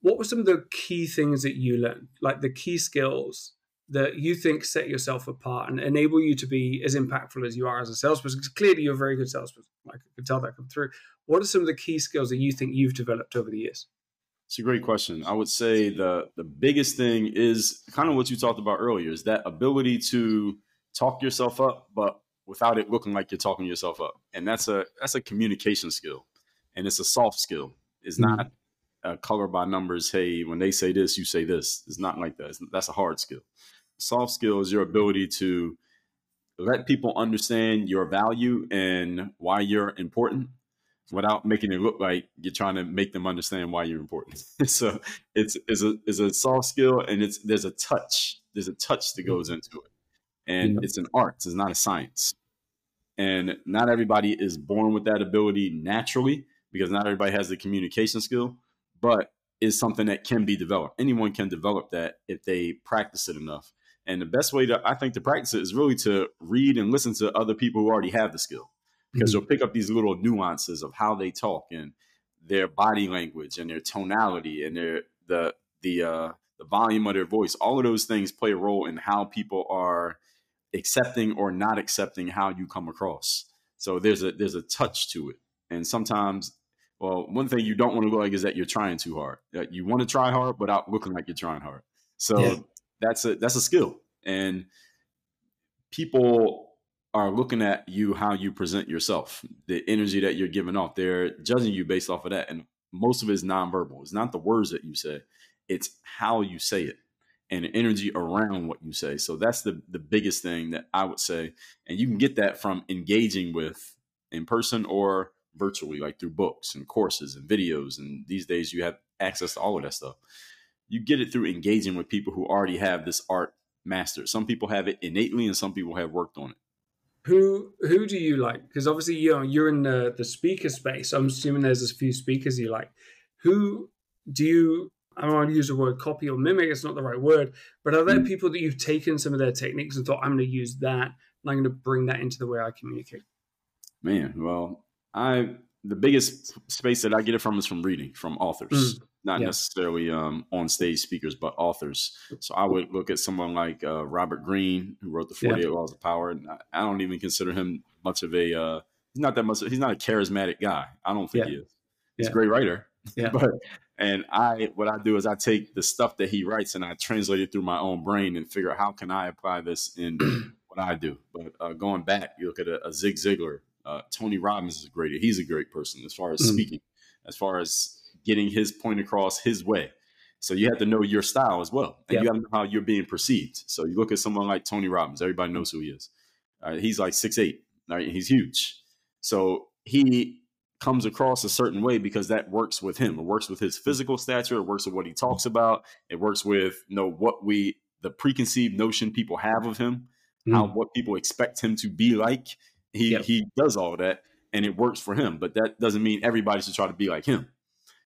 what were some of the key things that you learned, like the key skills that you think set yourself apart and enable you to be as impactful as you are as a salesperson? Because clearly you're a very good salesperson. I can tell that come through. What are some of the key skills that you think you've developed over the years? It's a great question. I would say the the biggest thing is kind of what you talked about earlier is that ability to talk yourself up, but without it looking like you're talking yourself up. And that's a that's a communication skill, and it's a soft skill. It's mm-hmm. not a color by numbers. Hey, when they say this, you say this. It's not like that. It's, that's a hard skill. Soft skill is your ability to let people understand your value and why you're important without making it look like you're trying to make them understand why you're important. so it's, it's a it's a soft skill and it's there's a touch. There's a touch that goes mm-hmm. into it. And it's an art it's not a science. And not everybody is born with that ability naturally because not everybody has the communication skill but is something that can be developed. Anyone can develop that if they practice it enough. And the best way to i think to practice it is really to read and listen to other people who already have the skill because mm-hmm. you'll pick up these little nuances of how they talk and their body language and their tonality and their the the uh the volume of their voice all of those things play a role in how people are accepting or not accepting how you come across. So there's a there's a touch to it, and sometimes, well, one thing you don't want to look like is that you're trying too hard. You want to try hard without looking like you're trying hard. So yeah. that's a that's a skill, and people are looking at you how you present yourself, the energy that you're giving off. They're judging you based off of that, and most of it is nonverbal. It's not the words that you say; it's how you say it and the energy around what you say. So that's the the biggest thing that I would say. And you can get that from engaging with in person or virtually, like through books and courses and videos. And these days you have access to all of that stuff. You get it through engaging with people who already have this art mastered. Some people have it innately and some people have worked on it. Who who do you like? Because obviously you know you're in the, the speaker space. I'm assuming there's a few speakers you like. Who do you I don't want to use the word copy or mimic, it's not the right word, but are there mm. people that you've taken some of their techniques and thought, I'm going to use that and I'm going to bring that into the way I communicate? Man, well, I the biggest space that I get it from is from reading from authors, mm. Not yeah. necessarily um, on stage speakers, but authors. So I would look at someone like uh, Robert Greene, who wrote the 48 yeah. Laws of Power. And I, I, don't even consider him much of a uh, he's not that much. He's not a charismatic guy. I don't think Yeah. he is. He's a great writer. Yeah. but and I what I do is I take the stuff that he writes and I translate it through my own brain and figure out how can I apply this in what I do. But uh, going back, you look at a, a Zig Ziglar, uh, Tony Robbins is a great. He's a great person as far as Mm. speaking, as far as getting his point across his way. So you have to know your style as well, and Yeah. you have to know how you're being perceived. So you look at someone like Tony Robbins. Everybody knows who he is. Uh, he's like six eight. Right? He's huge. So he comes across a certain way because that works with him. It works with his physical stature. It works with what he talks about. It works with you know what we the preconceived notion people have of him, how what people expect him to be like. He Yep. he does all that, and it works for him. But that doesn't mean everybody should try to be like him.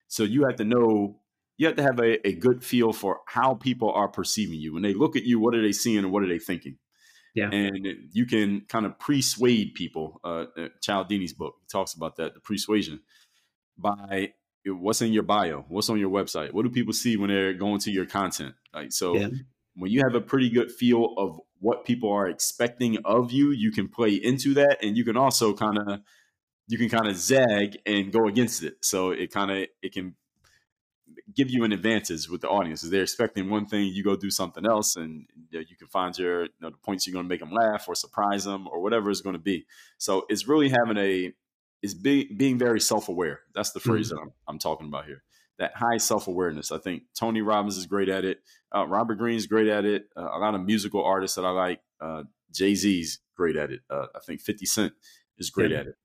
So you have to know. You have to have a, a good feel for how people are perceiving you. When they look at you, what are they seeing and what are they thinking? Yeah. And you can kind of persuade people. Uh, uh, Cialdini's book talks about that, the persuasion, by what's in your bio, what's on your website, what do people see when they're going to your content. Like so, Yeah. when you have a pretty good feel of what people are expecting of you, you can play into that, and you can also kind of you can kind of zag and go against it. So it kind of it can give you an advantage with the audience. If they're expecting one thing, you go do something else, and you, know, you can find your you know, the points you're going to make them laugh or surprise them or whatever it's going to be. So it's really having a is be, being very self aware. That's the phrase that I'm, I'm talking about here. That high self awareness. I think Tony Robbins is great at it. Uh, Robert Greene's great at it. Uh, a lot of musical artists that I like. Uh, Jay Z's great at it. Uh, I think 50 Cent is great Yeah. at it.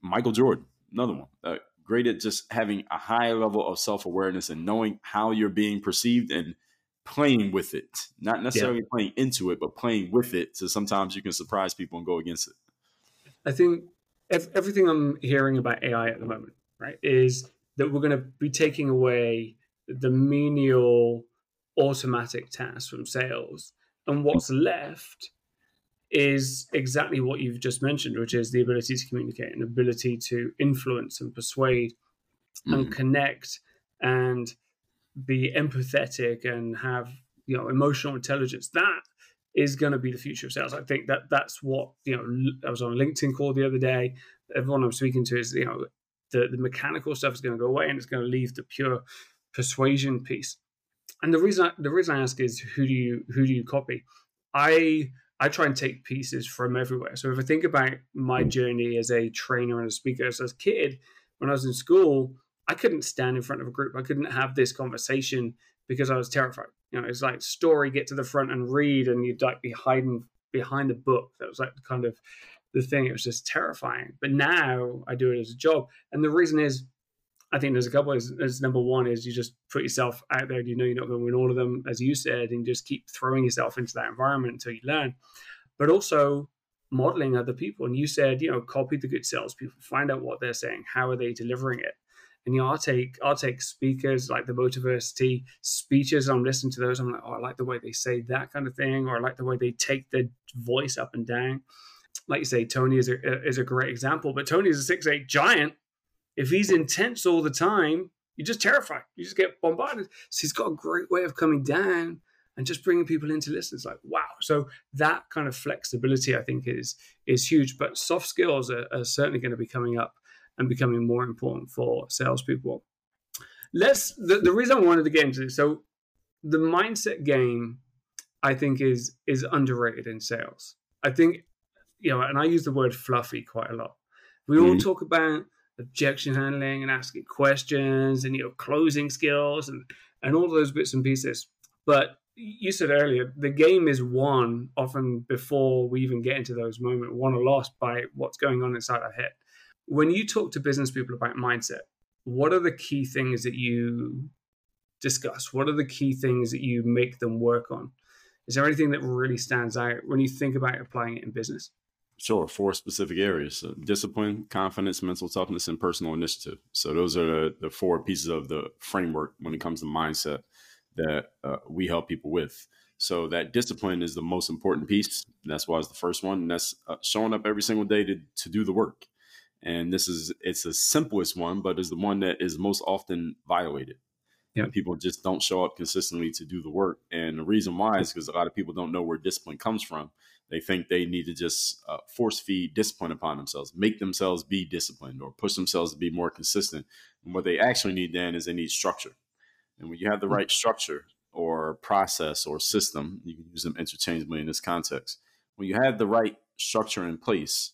Michael Jordan, another one. Uh, great at just having a high level of self awareness and knowing how you're being perceived and playing with it. Not necessarily playing into it, but playing with it. So sometimes you can surprise people and go against it. I think ev- everything I'm hearing about AI at the moment, right, is that we're going to be taking away the menial automatic tasks from sales. And what's left is exactly what you've just mentioned, which is the ability to communicate and ability to influence and persuade and mm. connect and be empathetic and have you know emotional intelligence. That is going to be the future of sales. I think that that's what you know i was on a linkedin call the other day. Everyone i'm speaking to is you know the, the mechanical stuff is going to go away and it's going to leave the pure persuasion piece. And the reason I, the reason i ask is who do you who do you copy? I i try and take pieces from everywhere so if i think about my hmm. journey as a trainer and a speaker as a kid when i was in school I couldn't stand in front of a group. I couldn't have this conversation because I was terrified. You know, it's like story, get to the front and read, and you'd like be hiding behind a book. That was like kind of the thing. It was just terrifying. But now I do it as a job, and the reason is, I think there's a couple. Is number one is you just put yourself out there. You know you're not going to win all of them, as you said, and just keep throwing yourself into that environment until you learn. But also modeling other people. And you said, you know, copy the good salespeople, find out what they're saying, how are they delivering it and you know, I'll take I'll take speakers like the Motiversity speeches. I'm listening to those. I'm like, oh, I like the way they say that kind of thing, or I like the way they take the voice up and down. Like you say, Tony is a is a great example. But Tony is a six eight giant. If he's intense all the time, you're just terrified. You just get bombarded. So he's got a great way of coming down and just bringing people in to listen. It's like wow. So that kind of flexibility, I think, is is huge. But soft skills are, are certainly going to be coming up and becoming more important for salespeople. Let's the, the reason I wanted to get into this. So the mindset game, I think, is is underrated in sales. I think, you know, and I use the word fluffy quite a lot. We all Mhm. talk about objection handling and asking questions and you know closing skills and and all those bits and pieces. But you said earlier the game is won often before we even get into those moments, won or lost by what's going on inside our head when you talk to business people about mindset, what are the key things that you discuss? What are the key things that you make them work on? Is there anything that really stands out when you think about applying it in business? Sure, four specific areas so discipline, confidence, mental toughness, and personal initiative. So, those are the, the four pieces of the framework when it comes to mindset that uh, we help people with. So, that discipline is the most important piece. That's why it's the first one. And that's uh, showing up every single day to, to do the work. And this is, it's the simplest one, but is the one that is most often violated. Yeah. People just don't show up consistently to do the work. And the reason why is because a lot of people don't know where discipline comes from They think they need to just uh, force feed discipline upon themselves, make themselves be disciplined, or push themselves to be more consistent. And what they actually need then is they need structure. And when you have the right structure or process or system, you can use them interchangeably in this context. When you have the right structure in place,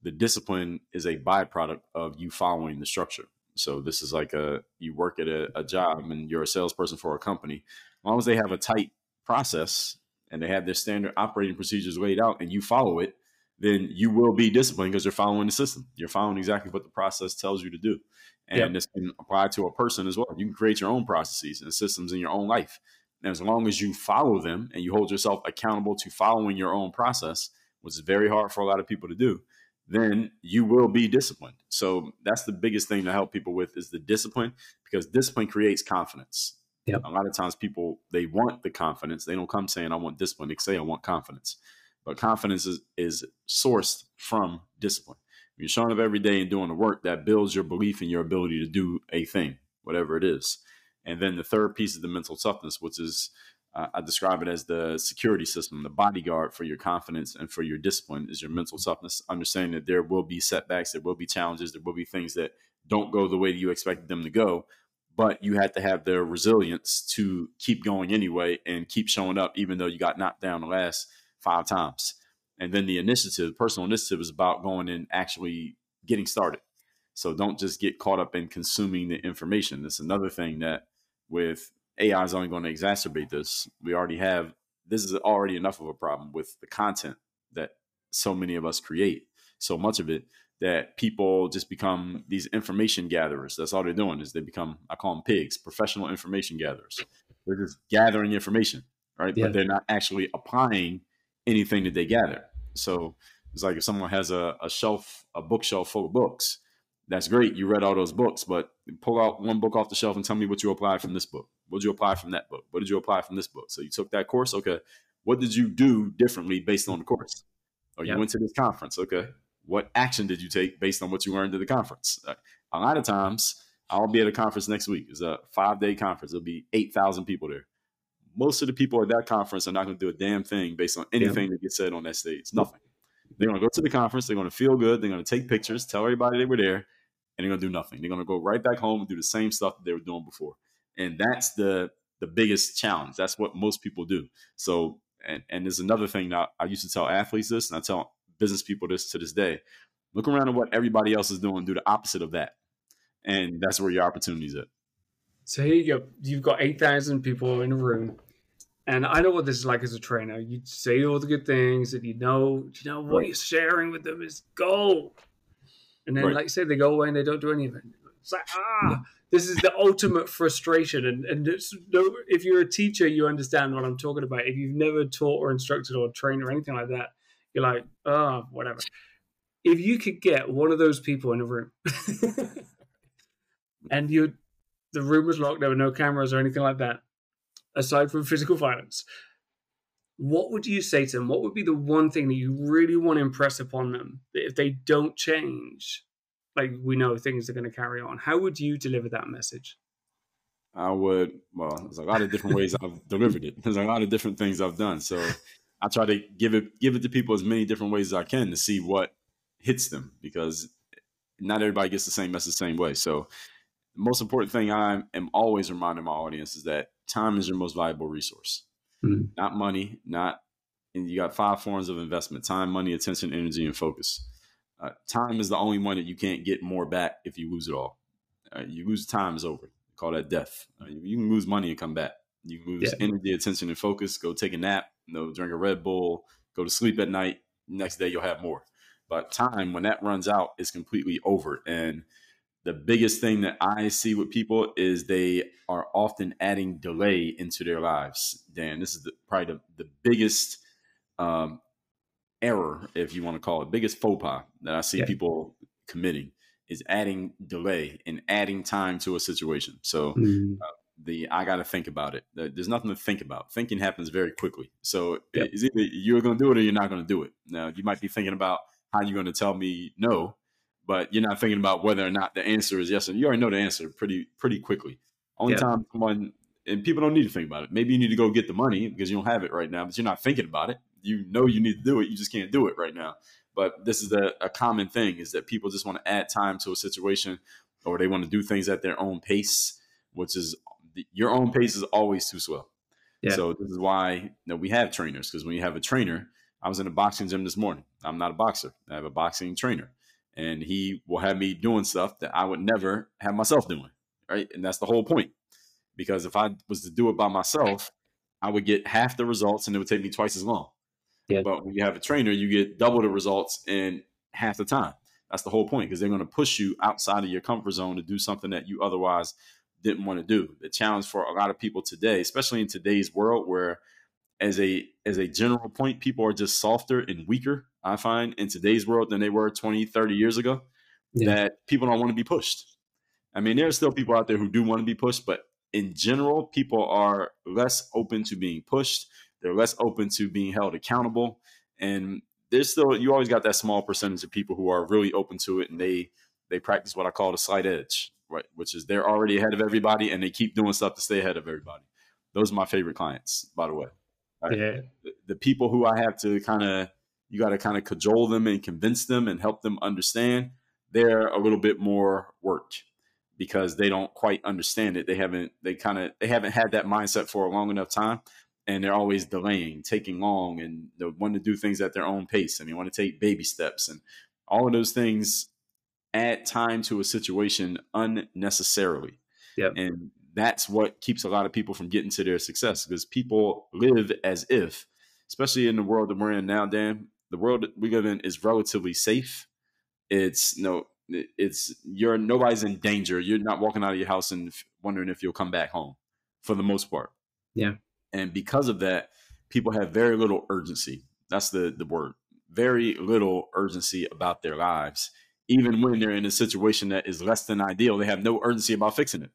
the discipline is a byproduct of you following the structure. So this is like a you work at a, a job and you're a salesperson for a company. As long as they have a tight process and they have their standard operating procedures laid out and you follow it, then you will be disciplined because you're following the system. You're following exactly what the process tells you to do. And yep. this can apply to a person as well. You can create your own processes and systems in your own life. And as long as you follow them and you hold yourself accountable to following your own process, which is very hard for a lot of people to do, then you will be disciplined. So that's the biggest thing to help people with is the discipline because discipline creates confidence. Yep. A lot of times people they want the confidence. They don't come saying I want discipline. They say I want confidence. But confidence is, is sourced from discipline. You're showing up every day and doing the work that builds your belief in your ability to do a thing, whatever it is. And then the third piece is the mental toughness, which is uh, I describe it as the security system, the bodyguard for your confidence and for your discipline is your mental toughness. Understanding that there will be setbacks, there will be challenges, there will be things that don't go the way you expected them to go, but you had to have the resilience to keep going anyway and keep showing up, even though you got knocked down the last five times. And then the initiative, personal initiative, is about going and actually getting started. So don't just get caught up in consuming the information. That's another thing that with AI is only going to exacerbate this. We already have this is already enough of a problem with the content that so many of us create. So much of it that people just become these information gatherers. That's all they're doing is they become I call them pigs, professional information gatherers. They're just gathering information, right? Yeah. But they're not actually applying anything that they gather. So it's like if someone has a, a shelf, a bookshelf full of books, that's great. You read all those books, but pull out one book off the shelf and tell me what you applied from this book. What did you apply from that book? What did you apply from this book? So you took that course. Okay. What did you do differently based on the course? Or you yep. went to this conference. Okay. What action did you take based on what you learned at the conference? Uh, a lot of times, I'll be at a conference next week. It's a five day conference. There'll be 8,000 people there. Most of the people at that conference are not going to do a damn thing based on anything yep. that gets said on that stage. Nothing. They're going to go to the conference. They're going to feel good. They're going to take pictures, tell everybody they were there, and they're going to do nothing. They're going to go right back home and do the same stuff that they were doing before. And that's the the biggest challenge. That's what most people do. So, and, and there's another thing that I used to tell athletes this, and I tell business people this to this day. Look around at what everybody else is doing. Do the opposite of that, and that's where your opportunities at. So here you go. You've got eight thousand people in a room and I know what this is like as a trainer. You say all the good things, and you know, you know what right. you're sharing with them is gold. And then, right. like I said, they go away and they don't do anything. It's like ah, this is the ultimate frustration. And and no, if you're a teacher, you understand what I'm talking about. If you've never taught or instructed or trained or anything like that, you're like, oh, whatever. If you could get one of those people in a room, and you, the room was locked, there were no cameras or anything like that aside from physical violence, what would you say to them? What would be the one thing that you really want to impress upon them that if they don't change, like we know things are going to carry on? How would you deliver that message? I would, well, there's a lot of different ways I've delivered it. There's a lot of different things I've done. So I try to give it give it to people as many different ways as I can to see what hits them because not everybody gets the same message the same way. So the most important thing I am always reminding my audience is that time is your most valuable resource. Mm-hmm. Not money, not and you got five forms of investment: time, money, attention, energy, and focus. Uh, time is the only one that you can't get more back if you lose it all. Uh, you lose time is over. Call that death. Uh, you can lose money and come back. You lose yeah. energy, attention, and focus. Go take a nap. You know, drink a Red Bull. Go to sleep at night. Next day you'll have more. But time, when that runs out, is completely over. And the biggest thing that I see with people is they are often adding delay into their lives. Dan, this is the, probably the, the biggest um, error, if you want to call it, biggest faux pas that I see yeah. people committing is adding delay and adding time to a situation. So mm. uh, the I got to think about it. There's nothing to think about. Thinking happens very quickly. So yep. it's either you're going to do it or you're not going to do it. Now you might be thinking about how you're going to tell me no but you're not thinking about whether or not the answer is yes And you already know the answer pretty pretty quickly. Only yeah. time someone and people don't need to think about it. Maybe you need to go get the money because you don't have it right now, but you're not thinking about it. you know you need to do it, you just can't do it right now. But this is a, a common thing is that people just want to add time to a situation or they want to do things at their own pace, which is your own pace is always too slow. Yeah. So this is why you know, we have trainers because when you have a trainer, I was in a boxing gym this morning. I'm not a boxer. I have a boxing trainer, and he will have me doing stuff that I would never have myself doing. Right, and that's the whole point. Because if I was to do it by myself, I would get half the results, and it would take me twice as long. Yeah. But when you have a trainer, you get double the results in half the time. That's the whole point because they're going to push you outside of your comfort zone to do something that you otherwise didn't want to do. The challenge for a lot of people today, especially in today's world where as a as a general point, people are just softer and weaker, I find, in today's world than they were 20, 30 years ago, yeah. that people don't want to be pushed. I mean, there are still people out there who do want to be pushed, but in general, people are less open to being pushed. They're less open to being held accountable. And there's still you always got that small percentage of people who are really open to it and they they practice what I call the slight edge, right? Which is they're already ahead of everybody and they keep doing stuff to stay ahead of everybody. Those are my favorite clients, by the way. Right? Yeah. The, the people who I have to kind of you got to kind of cajole them and convince them and help them understand they're a little bit more work because they don't quite understand it. They haven't they kind of they haven't had that mindset for a long enough time and they're always delaying, taking long, and they want to do things at their own pace, and they want to take baby steps, and all of those things add time to a situation unnecessarily. Yep. And that's what keeps a lot of people from getting to their success because people live as if, especially in the world that we're in now, Dan, the world that we live in is relatively safe. It's you no, know, it's you're nobody's in danger. You're not walking out of your house and wondering if you'll come back home, for the most part. Yeah. And because of that, people have very little urgency. That's the, the word. Very little urgency about their lives. Even when they're in a situation that is less than ideal, they have no urgency about fixing it.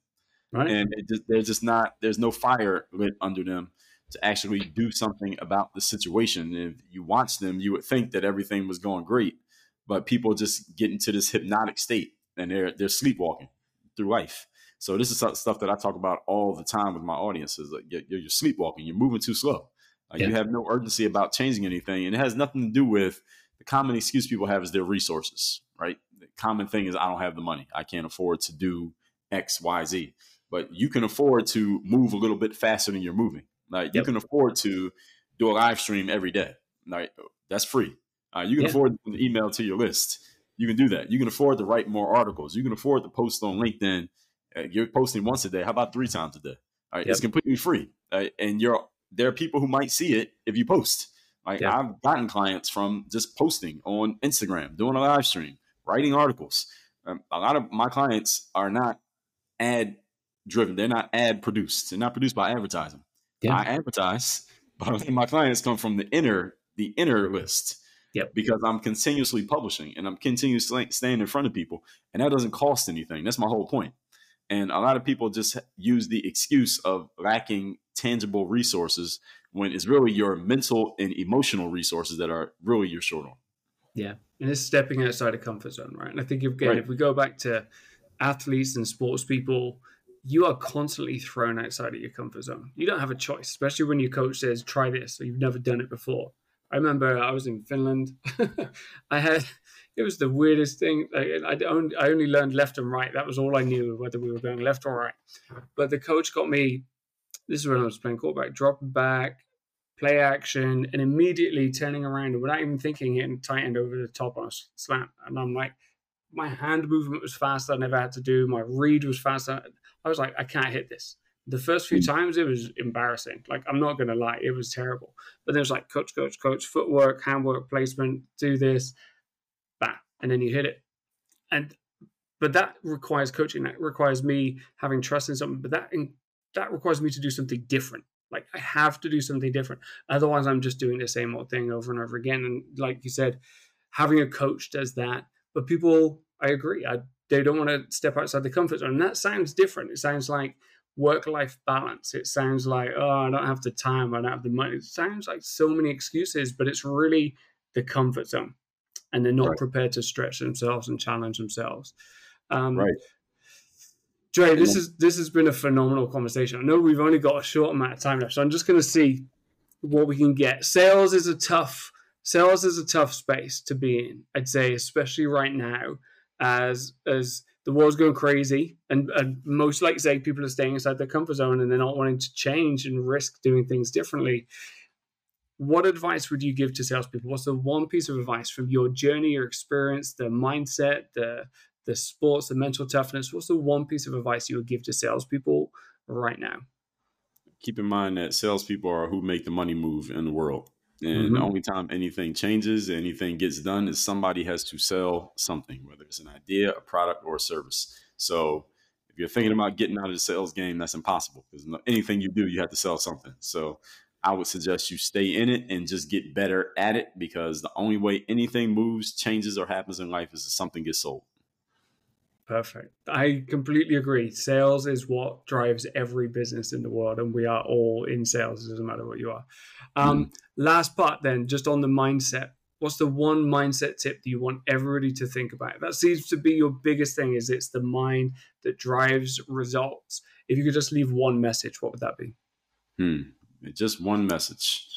Right. And it just, there's just not, there's no fire lit under them to actually do something about the situation. And if you watch them, you would think that everything was going great, but people just get into this hypnotic state and they're they're sleepwalking through life. So this is stuff that I talk about all the time with my audiences. Like you're, you're sleepwalking, you're moving too slow. Like yeah. You have no urgency about changing anything, and it has nothing to do with the common excuse people have is their resources. Right? The common thing is I don't have the money. I can't afford to do X, Y, Z. But you can afford to move a little bit faster than you're moving. Like yep. you can afford to do a live stream every day. Like that's free. Uh, you can yeah. afford to email to your list. You can do that. You can afford to write more articles. You can afford to post on LinkedIn you're posting once a day. How about three times a day? All right, yep. it's completely free, right? and you're there are people who might see it if you post. Like yep. I've gotten clients from just posting on Instagram, doing a live stream, writing articles. Um, a lot of my clients are not ad driven; they're not ad produced. They're not produced by advertising. Yeah. I advertise, but my clients come from the inner the inner list. Yep. Because I'm continuously publishing and I'm continuously staying in front of people, and that doesn't cost anything. That's my whole point. And a lot of people just use the excuse of lacking tangible resources when it's really your mental and emotional resources that are really you're short on. Yeah. And it's stepping outside a comfort zone, right? And I think again, right. if we go back to athletes and sports people, you are constantly thrown outside of your comfort zone. You don't have a choice, especially when your coach says, try this, or you've never done it before. I remember I was in Finland. I had it was the weirdest thing. I, only, I only learned left and right. That was all I knew, whether we were going left or right. But the coach got me. This is when I was playing quarterback. Drop back, play action, and immediately turning around and without even thinking, hitting tight end over the top on a slant. And I'm like, my hand movement was faster. Than I never had to do. My read was faster. I was like, I can't hit this. The first few hmm. times it was embarrassing. Like I'm not gonna lie, it was terrible. But then it was like coach, coach, coach, footwork, handwork, placement, do this that and then you hit it. And but that requires coaching. That requires me having trust in something. But that that requires me to do something different. Like I have to do something different. Otherwise, I'm just doing the same old thing over and over again. And like you said, having a coach does that. But people, I agree. I, they don't want to step outside the comfort zone. And that sounds different. It sounds like work-life balance. It sounds like, oh, I don't have the time. I don't have the money. It sounds like so many excuses, but it's really the comfort zone and they're not right. prepared to stretch themselves and challenge themselves. Um, right. Dre, this is this has been a phenomenal conversation. I know we've only got a short amount of time left, so I'm just going to see what we can get. Sales is a tough sales is a tough space to be in. I'd say, especially right now, as as the world's going crazy, and, and most like say people are staying inside their comfort zone and they're not wanting to change and risk doing things differently. What advice would you give to salespeople? What's the one piece of advice from your journey, your experience, the mindset, the the sports, the mental toughness? What's the one piece of advice you would give to salespeople right now? keep in mind that salespeople are who make the money move in the world. And mm-hmm. the only time anything changes, anything gets done, is somebody has to sell something, whether it's an idea, a product, or a service. So if you're thinking about getting out of the sales game, that's impossible because anything you do, you have to sell something. So I would suggest you stay in it and just get better at it because the only way anything moves, changes, or happens in life is if something gets sold. Perfect. I completely agree. Sales is what drives every business in the world, and we are all in sales. It doesn't matter what you are. Um, mm. Last part, then, just on the mindset. What's the one mindset tip that you want everybody to think about? That seems to be your biggest thing. Is it's the mind that drives results. If you could just leave one message, what would that be? Hmm. Just one message.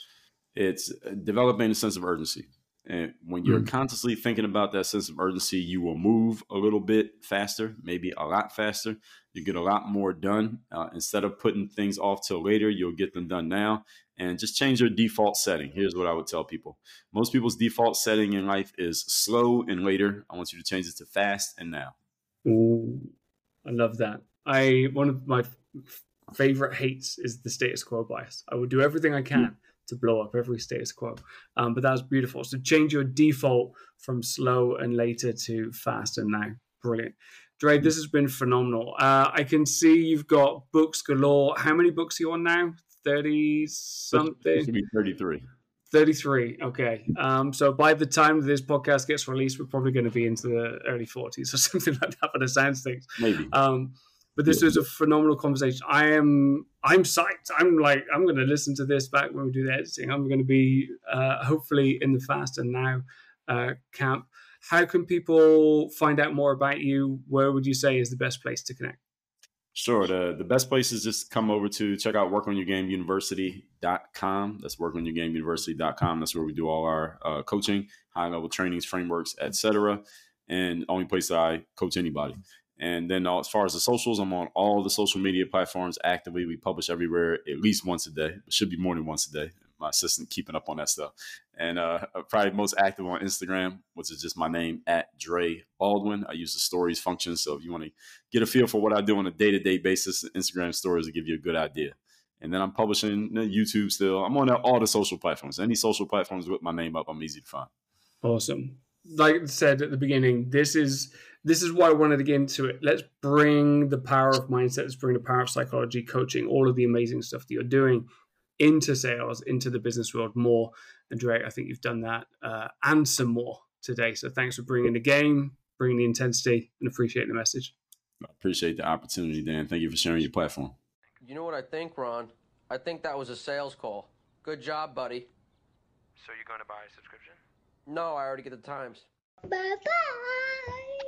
It's developing a sense of urgency. And when you're mm. constantly thinking about that sense of urgency, you will move a little bit faster, maybe a lot faster. You get a lot more done. Uh, instead of putting things off till later, you'll get them done now. And just change your default setting. Here's what I would tell people most people's default setting in life is slow and later. I want you to change it to fast and now. Ooh, I love that. I one of my favorite hates is the status quo bias. I will do everything I can. Mm to blow up every status quo. Um, but that's beautiful. So change your default from slow and later to fast and now. Brilliant. Dre, this has been phenomenal. Uh, I can see you've got books galore. How many books are you on now? 30 something? should be 33. 33. Okay. Um, so by the time this podcast gets released, we're probably going to be into the early 40s or something like that, for the sounds things. Maybe. Um, but this was a phenomenal conversation. I am I'm psyched. I'm like I'm going to listen to this back when we do the editing. I'm going to be uh, hopefully in the fast and now uh, camp. How can people find out more about you? Where would you say is the best place to connect? Sure. The, the best place is just come over to check out workonyourgameuniversity.com. That's workonyourgameuniversity.com. That's where we do all our uh, coaching, high level trainings, frameworks, etc. And only place that I coach anybody. And then uh, as far as the socials, I'm on all the social media platforms actively. We publish everywhere at least once a day. It should be more than once a day. My assistant keeping up on that stuff. And uh, probably most active on Instagram, which is just my name at Dre Baldwin. I use the stories function. So if you want to get a feel for what I do on a day to day basis, Instagram stories will give you a good idea. And then I'm publishing YouTube still. I'm on all the social platforms. Any social platforms with my name up, I'm easy to find. Awesome. Like I said at the beginning, this is this is why I wanted to get into it. Let's bring the power of mindset, let's bring the power of psychology, coaching, all of the amazing stuff that you're doing into sales, into the business world more. And Dre, I think you've done that uh, and some more today. So thanks for bringing the game, bringing the intensity, and appreciate the message. I appreciate the opportunity, Dan. Thank you for sharing your platform. You know what I think, Ron? I think that was a sales call. Good job, buddy. So you're going to buy a subscription? No, I already get the times. Bye bye.